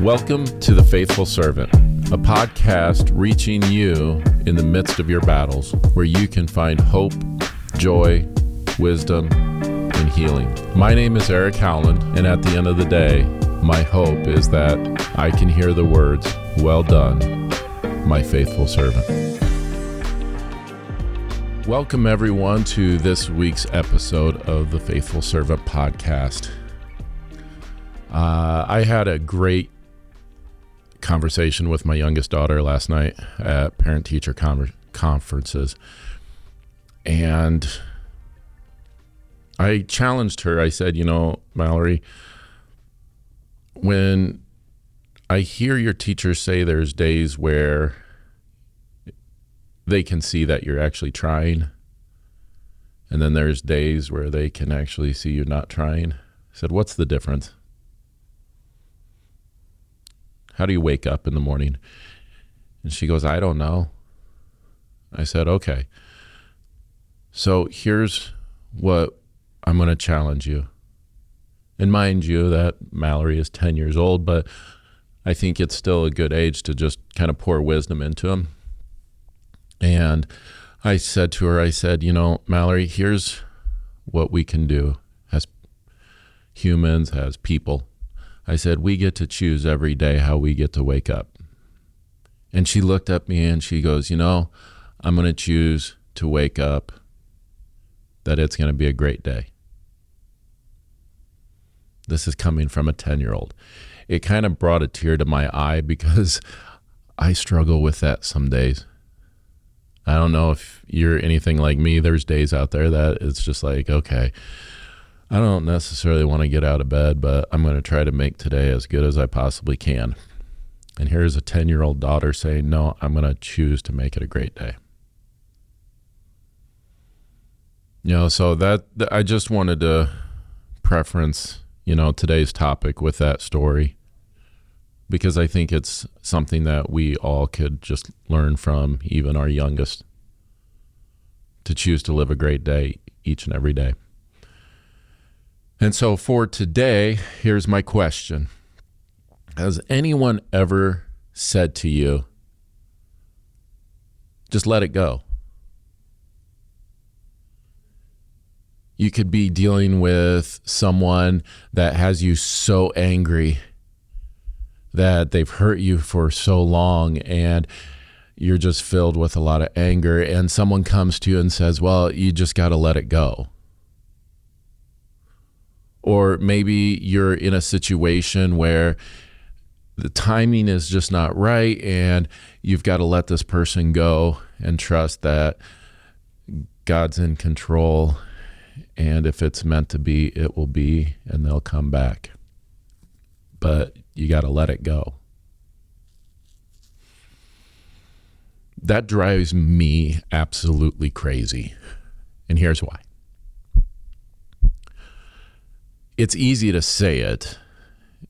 Welcome to The Faithful Servant, a podcast reaching you in the midst of your battles, where you can find hope, joy, wisdom, and healing. My name is Eric Howland, and at the end of the day, my hope is that I can hear the words, Well done, my faithful servant. Welcome, everyone, to this week's episode of the Faithful Servant podcast. Uh, I had a great conversation with my youngest daughter last night at parent teacher con- conferences. And I challenged her. I said, You know, Mallory, when I hear your teachers say there's days where they can see that you're actually trying, and then there's days where they can actually see you not trying. I said, What's the difference? How do you wake up in the morning? And she goes, I don't know. I said, Okay. So here's what I'm going to challenge you. And mind you, that Mallory is 10 years old, but I think it's still a good age to just kind of pour wisdom into him. And I said to her, I said, you know, Mallory, here's what we can do as humans, as people. I said, we get to choose every day how we get to wake up. And she looked at me and she goes, you know, I'm going to choose to wake up that it's going to be a great day. This is coming from a 10 year old. It kind of brought a tear to my eye because I struggle with that some days. I don't know if you're anything like me. There's days out there that it's just like, okay, I don't necessarily want to get out of bed, but I'm going to try to make today as good as I possibly can. And here's a 10 year old daughter saying, no, I'm going to choose to make it a great day. You know, so that I just wanted to preference, you know, today's topic with that story because I think it's something that we all could just learn from, even our youngest, to choose to live a great day each and every day. And so for today, here's my question Has anyone ever said to you, just let it go? You could be dealing with someone that has you so angry that they've hurt you for so long and you're just filled with a lot of anger and someone comes to you and says, "Well, you just got to let it go." Or maybe you're in a situation where the timing is just not right and you've got to let this person go and trust that God's in control and if it's meant to be, it will be and they'll come back. But you got to let it go. That drives me absolutely crazy. And here's why. It's easy to say it,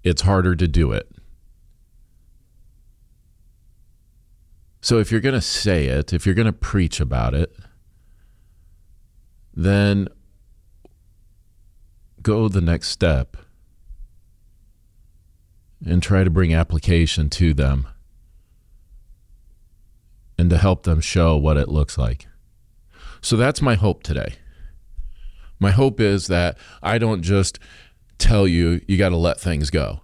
it's harder to do it. So if you're going to say it, if you're going to preach about it, then go the next step and try to bring application to them and to help them show what it looks like. So that's my hope today. My hope is that I don't just tell you you got to let things go.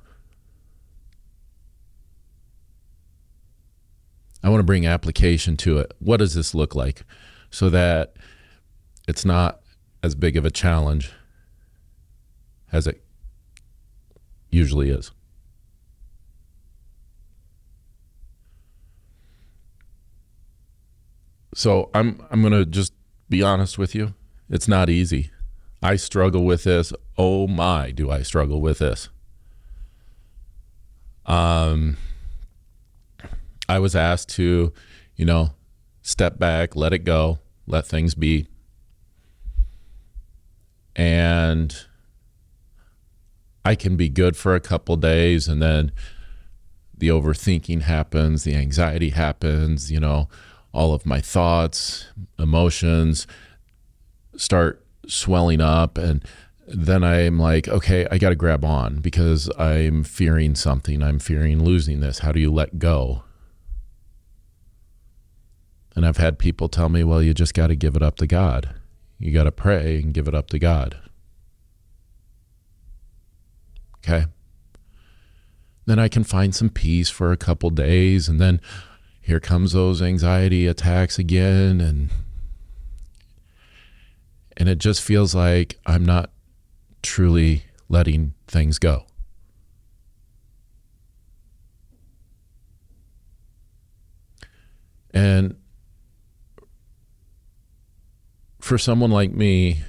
I want to bring application to it. What does this look like so that it's not as big of a challenge as it usually is? So I'm I'm going to just be honest with you. It's not easy. I struggle with this. Oh my, do I struggle with this? Um, I was asked to, you know, step back, let it go, let things be. And I can be good for a couple days and then the overthinking happens, the anxiety happens, you know, all of my thoughts, emotions start swelling up and then I'm like, okay, I got to grab on because I'm fearing something. I'm fearing losing this. How do you let go? And I've had people tell me, well, you just got to give it up to God. You got to pray and give it up to God. Okay. Then I can find some peace for a couple days. And then here comes those anxiety attacks again. And, and it just feels like I'm not truly letting things go. And for someone like me,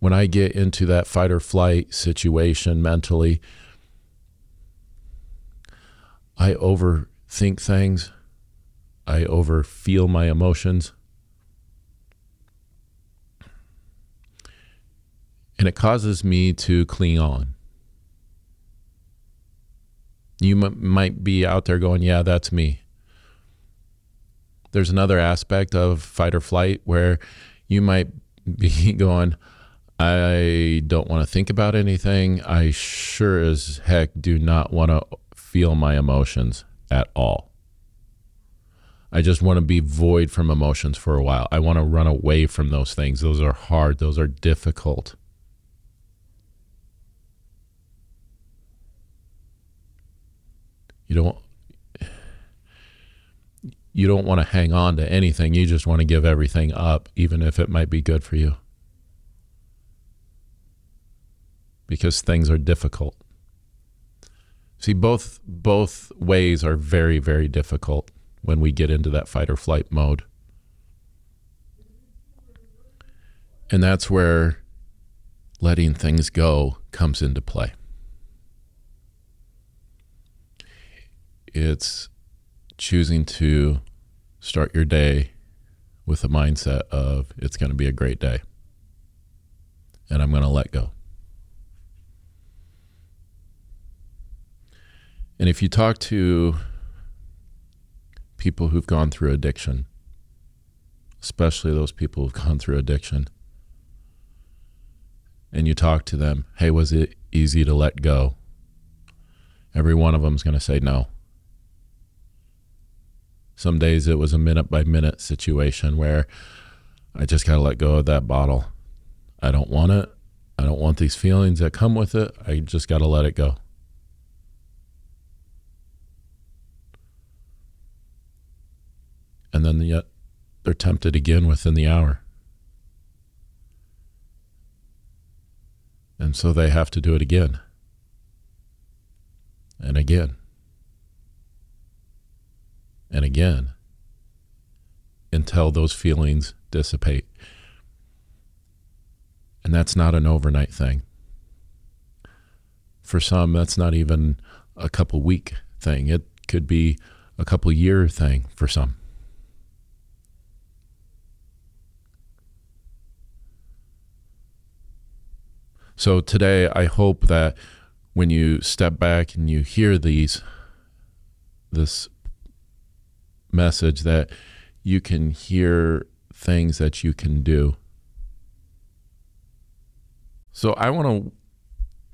when I get into that fight or flight situation mentally, I overthink things. I overfeel my emotions. And it causes me to cling on. You m- might be out there going, Yeah, that's me. There's another aspect of fight or flight where you might be going, I don't want to think about anything. I sure as heck do not want to feel my emotions at all. I just want to be void from emotions for a while. I want to run away from those things. Those are hard, those are difficult. You don't you don't want to hang on to anything. You just want to give everything up, even if it might be good for you. Because things are difficult. See, both both ways are very, very difficult when we get into that fight or flight mode. And that's where letting things go comes into play. It's choosing to start your day with a mindset of it's going to be a great day and I'm going to let go. And if you talk to people who've gone through addiction, especially those people who've gone through addiction, and you talk to them, hey, was it easy to let go? Every one of them is going to say no. Some days it was a minute by minute situation where I just got to let go of that bottle. I don't want it. I don't want these feelings that come with it. I just got to let it go. And then yet they're tempted again within the hour. And so they have to do it again and again and again until those feelings dissipate. And that's not an overnight thing. For some, that's not even a couple week thing. It could be a couple year thing for some. So today, I hope that when you step back and you hear these, this message that you can hear things that you can do. So I want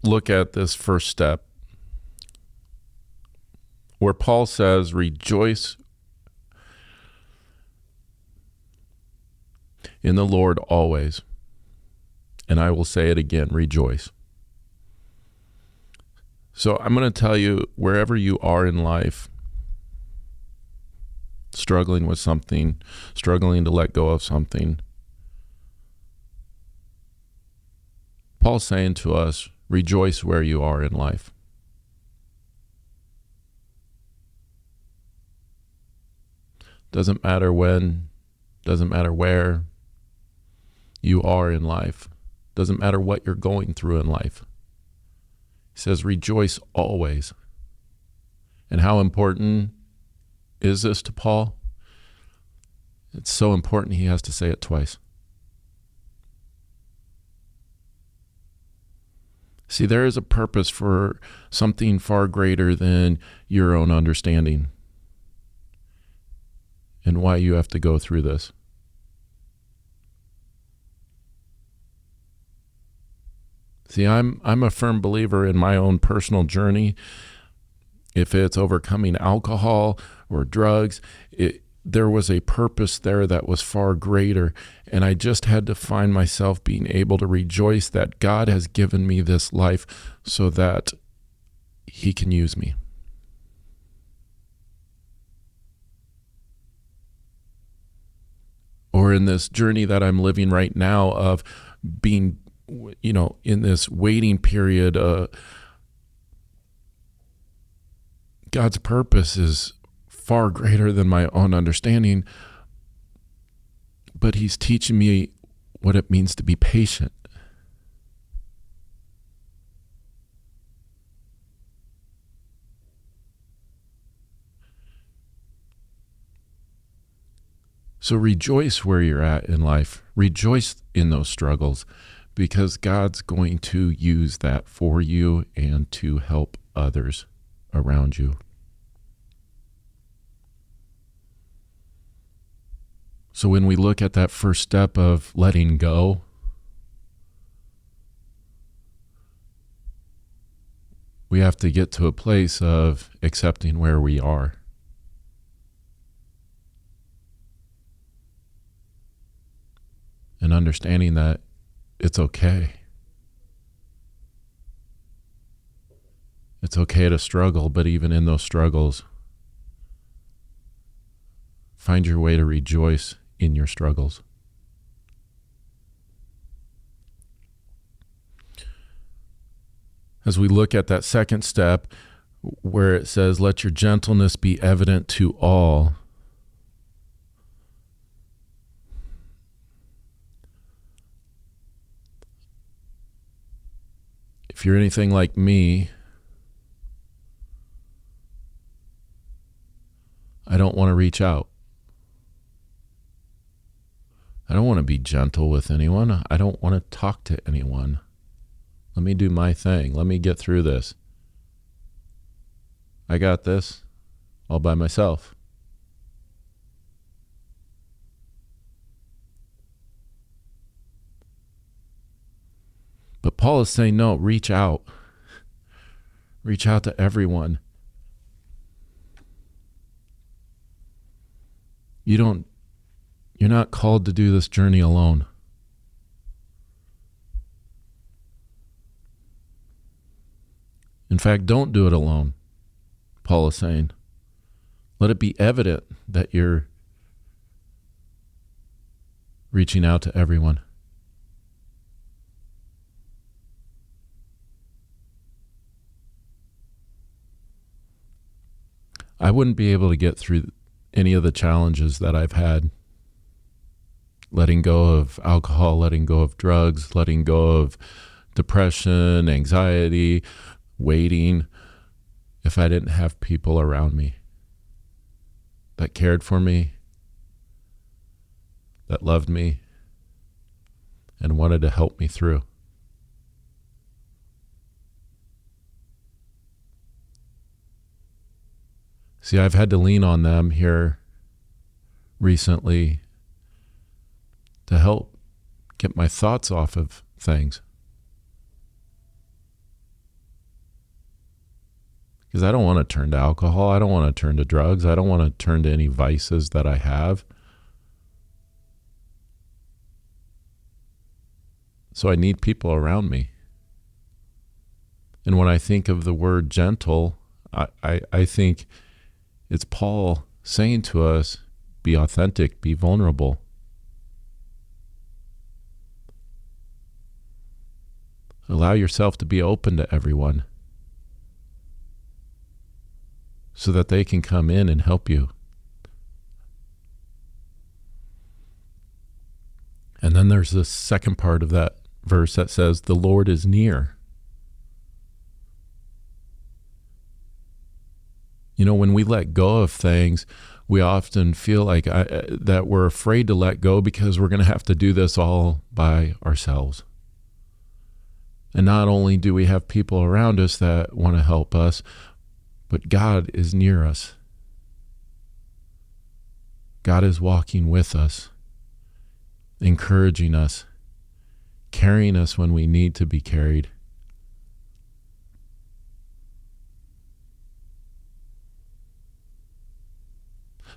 to look at this first step where Paul says, Rejoice in the Lord always. And I will say it again rejoice. So I'm going to tell you wherever you are in life, struggling with something, struggling to let go of something. Paul's saying to us, rejoice where you are in life. Doesn't matter when, doesn't matter where you are in life, doesn't matter what you're going through in life. He says, rejoice always. And how important is this to Paul? It's so important he has to say it twice. See, there is a purpose for something far greater than your own understanding and why you have to go through this. See, I'm I'm a firm believer in my own personal journey. If it's overcoming alcohol or drugs, it, there was a purpose there that was far greater. And I just had to find myself being able to rejoice that God has given me this life so that He can use me. Or in this journey that I'm living right now of being, you know, in this waiting period, uh, God's purpose is far greater than my own understanding, but He's teaching me what it means to be patient. So rejoice where you're at in life. Rejoice in those struggles because God's going to use that for you and to help others around you. So when we look at that first step of letting go, we have to get to a place of accepting where we are. And understanding that it's okay. It's okay to struggle, but even in those struggles, find your way to rejoice in your struggles. As we look at that second step, where it says, Let your gentleness be evident to all. If you're anything like me, I don't want to reach out. I don't want to be gentle with anyone. I don't want to talk to anyone. Let me do my thing. Let me get through this. I got this all by myself. But Paul is saying, no, reach out. Reach out to everyone. You don't you're not called to do this journey alone. In fact, don't do it alone, Paul is saying. Let it be evident that you're reaching out to everyone. I wouldn't be able to get through any of the challenges that I've had letting go of alcohol, letting go of drugs, letting go of depression, anxiety, waiting, if I didn't have people around me that cared for me, that loved me, and wanted to help me through. See, I've had to lean on them here recently to help get my thoughts off of things. Because I don't want to turn to alcohol. I don't want to turn to drugs. I don't want to turn to any vices that I have. So I need people around me. And when I think of the word gentle, I, I, I think it's Paul saying to us be authentic, be vulnerable. Allow yourself to be open to everyone so that they can come in and help you. And then there's the second part of that verse that says, The Lord is near. You know, when we let go of things, we often feel like I, uh, that we're afraid to let go because we're going to have to do this all by ourselves. And not only do we have people around us that want to help us, but God is near us. God is walking with us, encouraging us, carrying us when we need to be carried,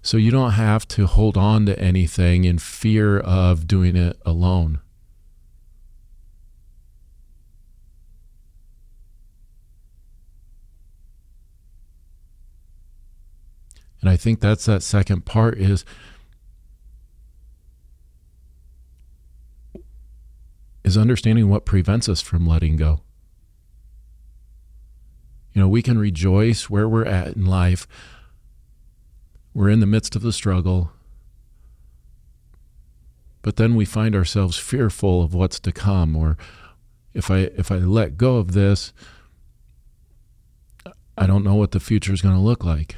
So you don't have to hold on to anything in fear of doing it alone. And I think that's that second part is is understanding what prevents us from letting go. You know, we can rejoice where we're at in life. We're in the midst of the struggle. But then we find ourselves fearful of what's to come or if I if I let go of this, I don't know what the future is going to look like.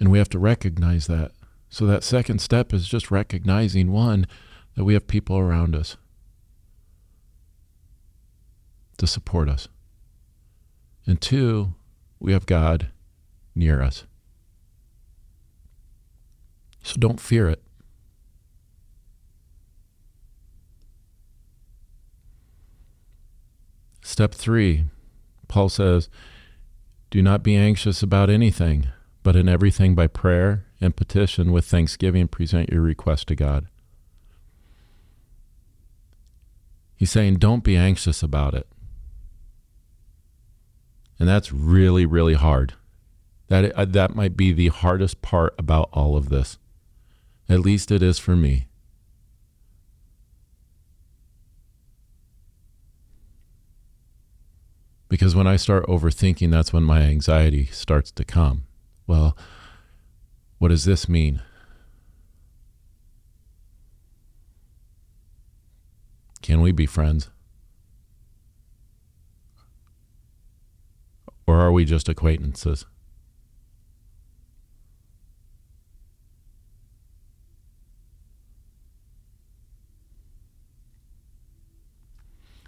And we have to recognize that. So that second step is just recognizing one, that we have people around us to support us. And two, we have God near us. So don't fear it. Step three, Paul says, Do not be anxious about anything, but in everything by prayer and petition with thanksgiving present your request to God. He's saying, Don't be anxious about it. And that's really, really hard. That, uh, that might be the hardest part about all of this. At least it is for me. Because when I start overthinking, that's when my anxiety starts to come. Well, what does this mean? Can we be friends? Or are we just acquaintances?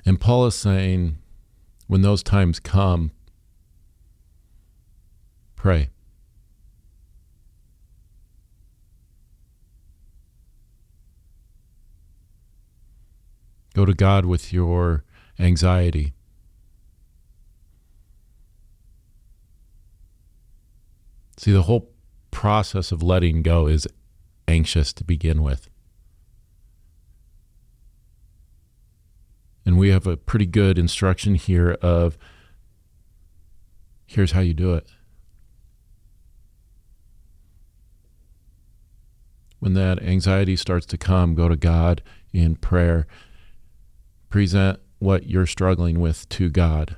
And Paul is saying, when those times come, pray. Go to God with your anxiety. See, the whole process of letting go is anxious to begin with. And we have a pretty good instruction here of here's how you do it. When that anxiety starts to come, go to God in prayer. Present what you're struggling with to God.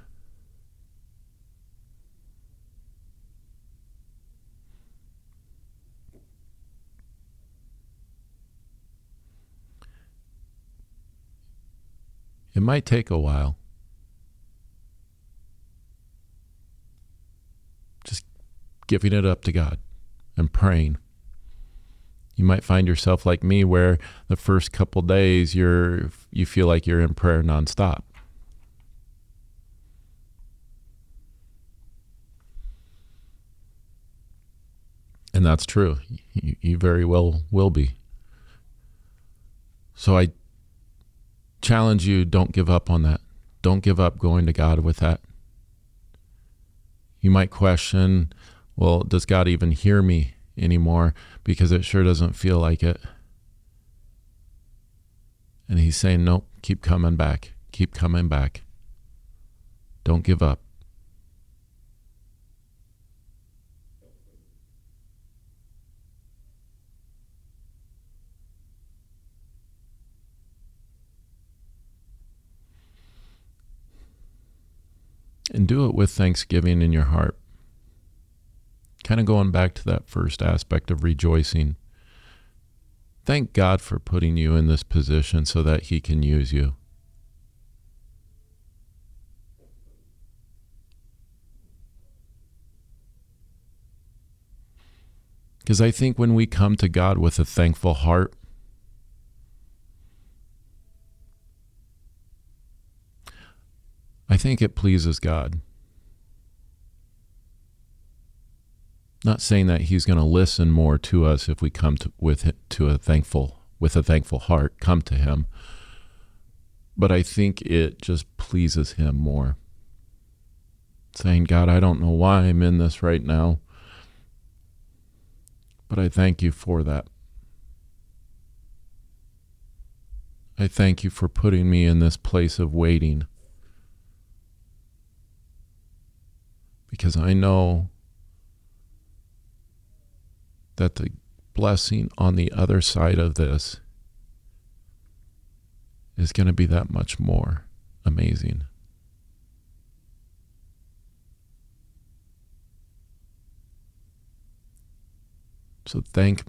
It might take a while. Just giving it up to God and praying. You might find yourself like me where the first couple days you're you feel like you're in prayer nonstop. And that's true. You, you very well will be. So I challenge you don't give up on that. Don't give up going to God with that. You might question, well, does God even hear me anymore? Because it sure doesn't feel like it. And he's saying, nope, keep coming back. Keep coming back. Don't give up. And do it with thanksgiving in your heart. Kind of going back to that first aspect of rejoicing. Thank God for putting you in this position so that He can use you. Because I think when we come to God with a thankful heart, I think it pleases God. Not saying that He's going to listen more to us if we come to with to a thankful with a thankful heart, come to Him. But I think it just pleases Him more. saying, God, I don't know why I'm in this right now, but I thank you for that. I thank you for putting me in this place of waiting. Because I know that the blessing on the other side of this is going to be that much more amazing. So thank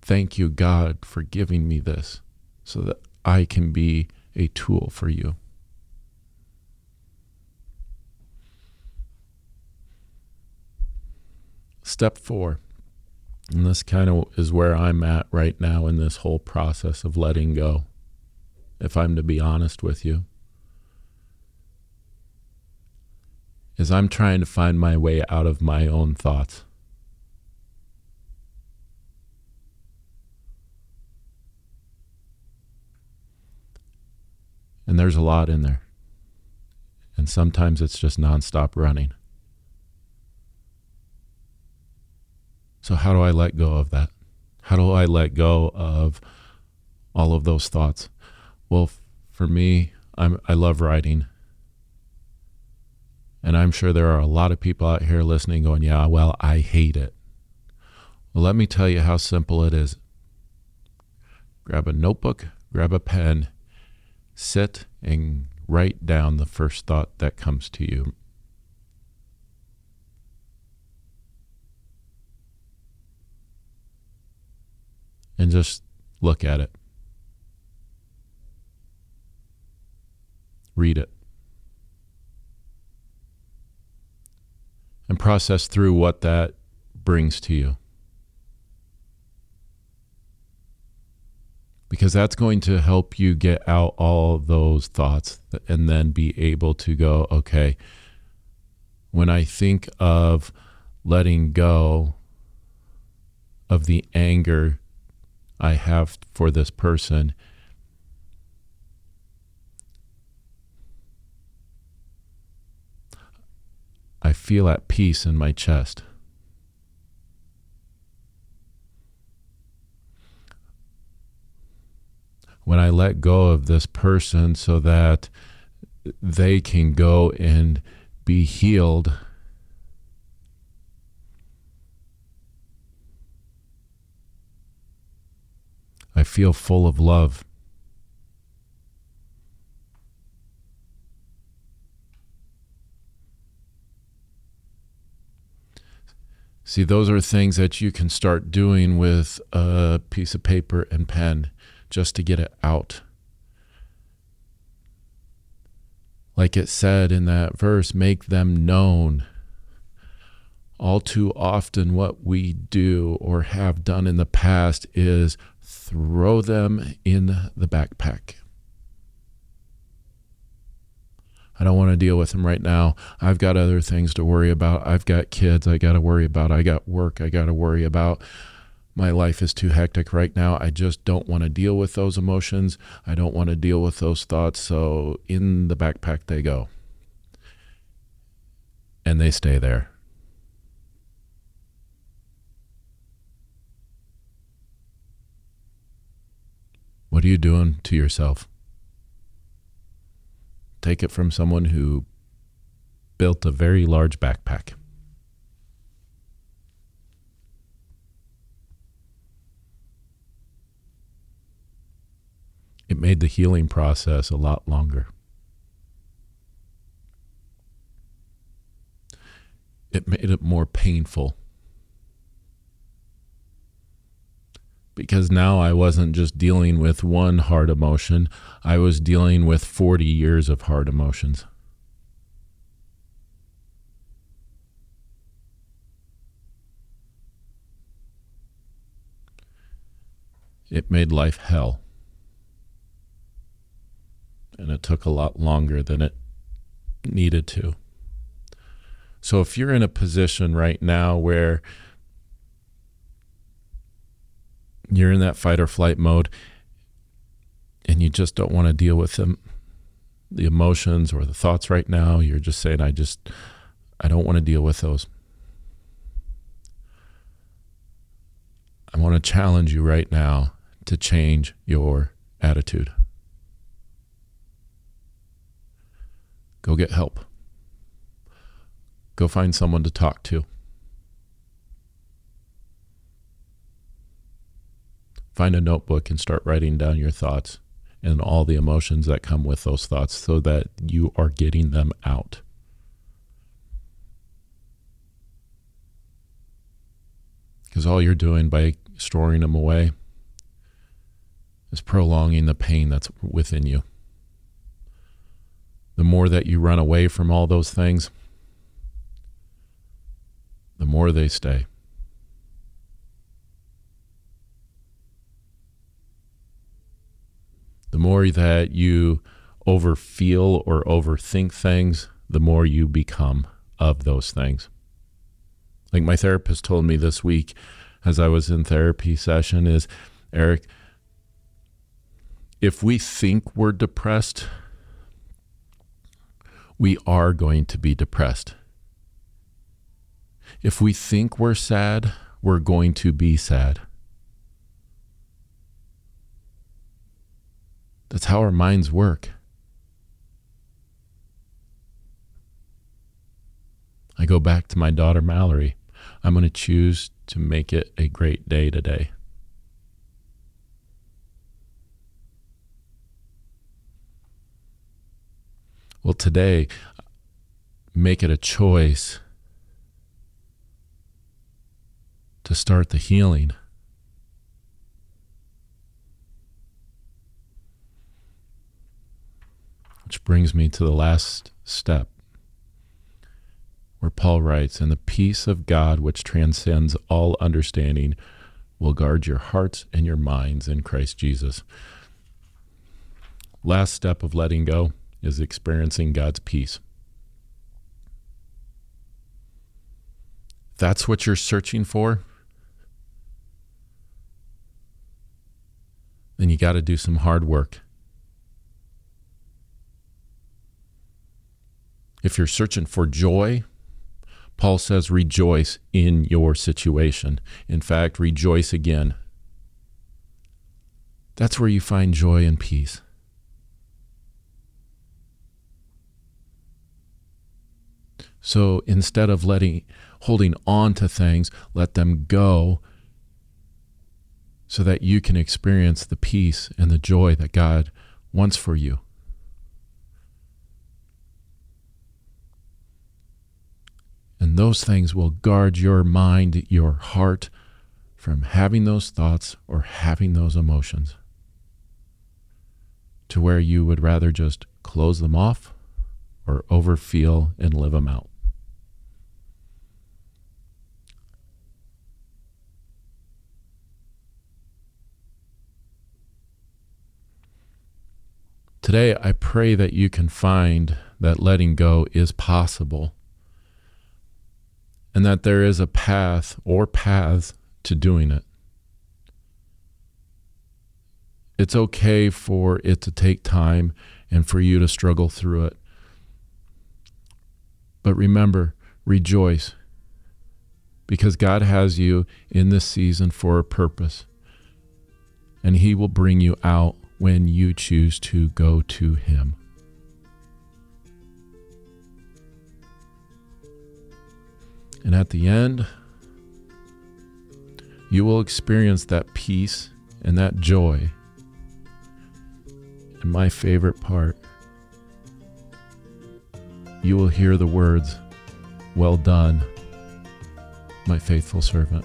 thank you God for giving me this so that I can be a tool for you. Step 4. And this kind of is where I'm at right now in this whole process of letting go. If I'm to be honest with you, is I'm trying to find my way out of my own thoughts. And there's a lot in there. And sometimes it's just nonstop running. So, how do I let go of that? How do I let go of all of those thoughts? Well, for me, I'm, I love writing. And I'm sure there are a lot of people out here listening going, yeah, well, I hate it. Well, let me tell you how simple it is. Grab a notebook, grab a pen, sit and write down the first thought that comes to you. And just look at it. Read it. And process through what that brings to you. because that's going to help you get out all those thoughts and then be able to go, okay, when I think of letting go of the anger I have for this person, I feel at peace in my chest. when I let go of this person so that they can go and be healed. I feel full of love. See, those are things that you can start doing with a piece of paper and pen just to get it out. Like it said in that verse, make them known. All too often, what we do or have done in the past is throw them in the backpack. I don't want to deal with them right now. I've got other things to worry about. I've got kids I got to worry about. I got work I got to worry about my life is too hectic right now. I just don't want to deal with those emotions. I don't want to deal with those thoughts. So in the backpack they go. And they stay there. What are you doing to yourself? Take it from someone who built a very large backpack. it made the healing process a lot longer. It made it more painful. Because now I wasn't just dealing with one hard emotion, I was dealing with 40 years of hard emotions. It made life hell and it took a lot longer than it needed to. So if you're in a position right now where you're in that fight or flight mode and you just don't want to deal with them the emotions or the thoughts right now, you're just saying I just I don't want to deal with those. I want to challenge you right now to change your attitude. Go get help. Go find someone to talk to. Find a notebook and start writing down your thoughts and all the emotions that come with those thoughts so that you are getting them out. Because all you're doing by storing them away is prolonging the pain that's within you. The more that you run away from all those things, the more they stay. The more that you overfeel or overthink things, the more you become of those things. Like my therapist told me this week as I was in therapy session is Eric, if we think we're depressed, we are going to be depressed. If we think we're sad, we're going to be sad. That's how our minds work. I go back to my daughter Mallory. I'm going to choose to make it a great day today. Well, today, make it a choice to start the healing. Which brings me to the last step where Paul writes, And the peace of God, which transcends all understanding, will guard your hearts and your minds in Christ Jesus. Last step of letting go is experiencing God's peace. That's what you're searching for. Then you got to do some hard work. If you're searching for joy, Paul says, rejoice in your situation. In fact, rejoice again. That's where you find joy and peace. So instead of letting holding on to things, let them go so that you can experience the peace and the joy that God wants for you. And those things will guard your mind, your heart from having those thoughts or having those emotions to where you would rather just close them off or overfeel and live them out. Today, I pray that you can find that letting go is possible and that there is a path or paths to doing it. It's okay for it to take time and for you to struggle through it. But remember, rejoice because God has you in this season for a purpose, and He will bring you out when you choose to go to Him. And at the end, you will experience that peace and that joy. And my favorite part, you will hear the words, Well done, my faithful servant.